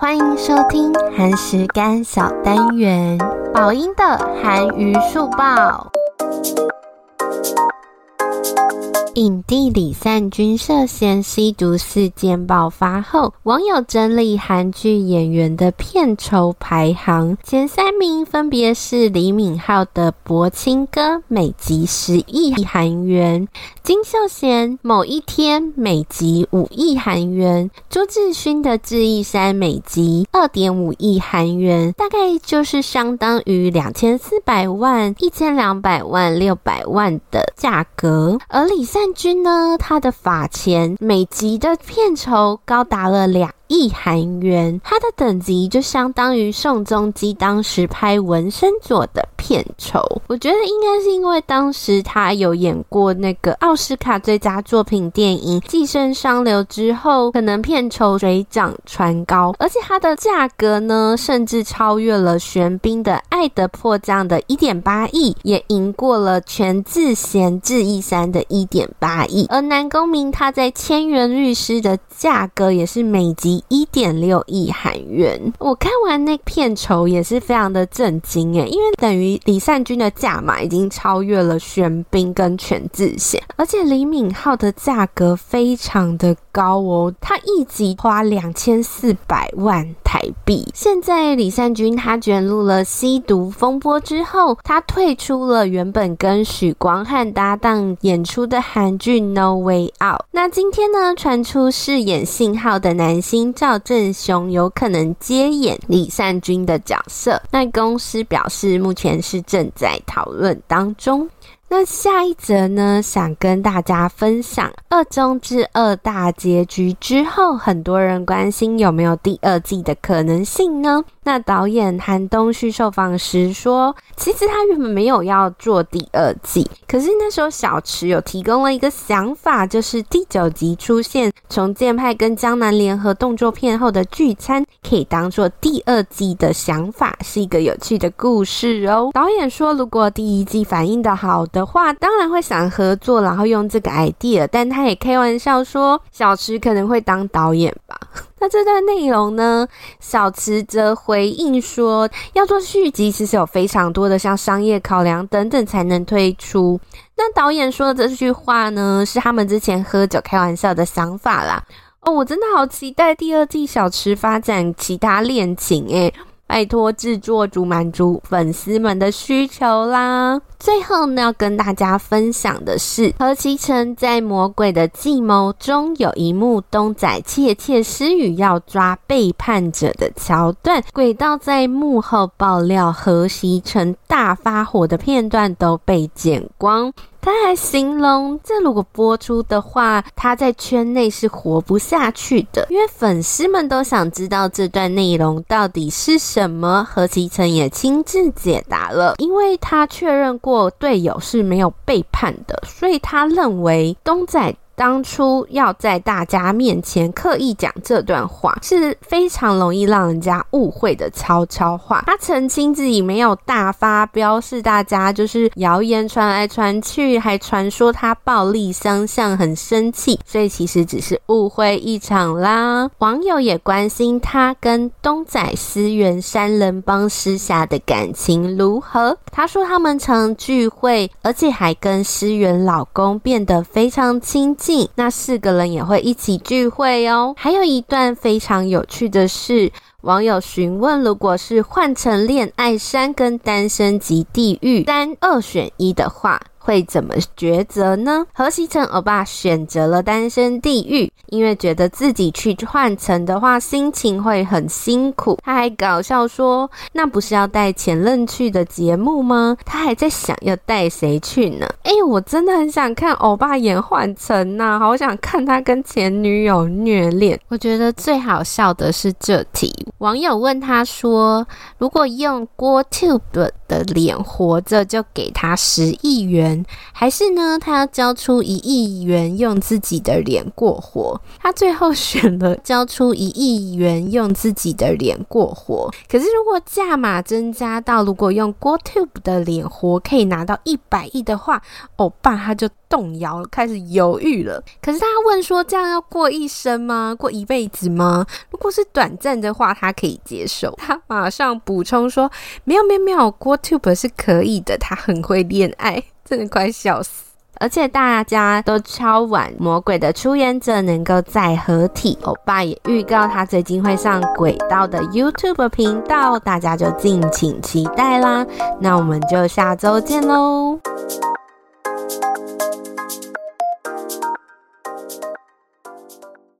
欢迎收听韩食干小单元，宝音的韩娱速报。影帝李善均涉嫌吸毒事件爆发后，网友整理韩剧演员的片酬排行，前三名分别是李敏镐的《柏青哥》每集十亿韩元，金秀贤《某一天》每集五亿韩元，朱智勋的《智异山》每集二点五亿韩元，大概就是相当于两千四百万、一千两百万、六百万的价格，而李善。均呢，他的法钱每集的片酬高达了两亿韩元，他的等级就相当于宋仲基当时拍《纹身佐》的片酬。我觉得应该是因为当时他有演过那个奥斯卡最佳作品电影《寄生上流》之后，可能片酬水涨船高，而且他的价格呢，甚至超越了玄彬的《爱的迫降》的一点八亿，也赢过了全智贤《智异三》的一点八亿。而南宫珉他在《千元律师》的价格也是每集。一点六亿韩元，我看完那片酬也是非常的震惊诶，因为等于李善均的价码已经超越了玄彬跟全智贤，而且李敏镐的价格非常的高哦，他一集花两千四百万台币。现在李善均他卷入了吸毒风波之后，他退出了原本跟许光汉搭档演出的韩剧《No Way Out》。那今天呢，传出饰演信号的男星。赵正雄有可能接演李善均的角色，那公司表示目前是正在讨论当中。那下一则呢，想跟大家分享《二中之二》大结局之后，很多人关心有没有第二季的可能性呢？那导演韩东旭受访时说，其实他原本没有要做第二季，可是那时候小池有提供了一个想法，就是第九集出现重建派跟江南联合动作片后的聚餐，可以当做第二季的想法，是一个有趣的故事哦。导演说，如果第一季反应的好的的话，当然会想合作，然后用这个 idea，但他也开玩笑说，小池可能会当导演吧。那这段内容呢，小池则回应说，要做续集其实有非常多的像商业考量等等才能推出。那导演说的这句话呢，是他们之前喝酒开玩笑的想法啦。哦，我真的好期待第二季小池发展其他恋情诶。拜托制作组满足粉丝们的需求啦！最后呢，要跟大家分享的是，何其成在《魔鬼的计谋》中有一幕东仔窃窃私语要抓背叛者的桥段，轨道在幕后爆料何其成大发火的片段都被剪光。他还形容，这如果播出的话，他在圈内是活不下去的，因为粉丝们都想知道这段内容到底是什么。何其成也亲自解答了，因为他确认过队友是没有背叛的，所以他认为东仔。当初要在大家面前刻意讲这段话，是非常容易让人家误会的悄悄话。他澄清自己没有大发飙，是大家就是谣言传来传去，还传说他暴力相向，很生气，所以其实只是误会一场啦。网友也关心他跟东仔思源三人帮私下的感情如何。他说他们常聚会，而且还跟思源老公变得非常亲近。那四个人也会一起聚会哦。还有一段非常有趣的是，网友询问，如果是换成恋爱三跟单身级地狱三二选一的话。会怎么抉择呢？何西成欧巴选择了单身地狱，因为觉得自己去换乘的话，心情会很辛苦。他还搞笑说：“那不是要带前任去的节目吗？”他还在想要带谁去呢？哎，我真的很想看欧巴演换乘呐，好想看他跟前女友虐恋。我觉得最好笑的是这题，网友问他说：“如果用 GoTube 的脸活着就给他十亿元，还是呢，他要交出一亿元用自己的脸过活？他最后选了交出一亿元用自己的脸过活。可是如果价码增加到如果用郭 Tube 的脸活可以拿到一百亿的话，欧巴他就动摇了，开始犹豫了。可是他问说：“这样要过一生吗？过一辈子吗？如果是短暂的话，他可以接受。”他马上补充说：“没有，没有，没有，郭 Tube 是可以的，他很会恋爱，真的快笑死。”而且大家都超晚魔鬼的出演者能够再合体，欧巴也预告他最近会上轨道的 YouTube 频道，大家就敬请期待啦。那我们就下周见喽。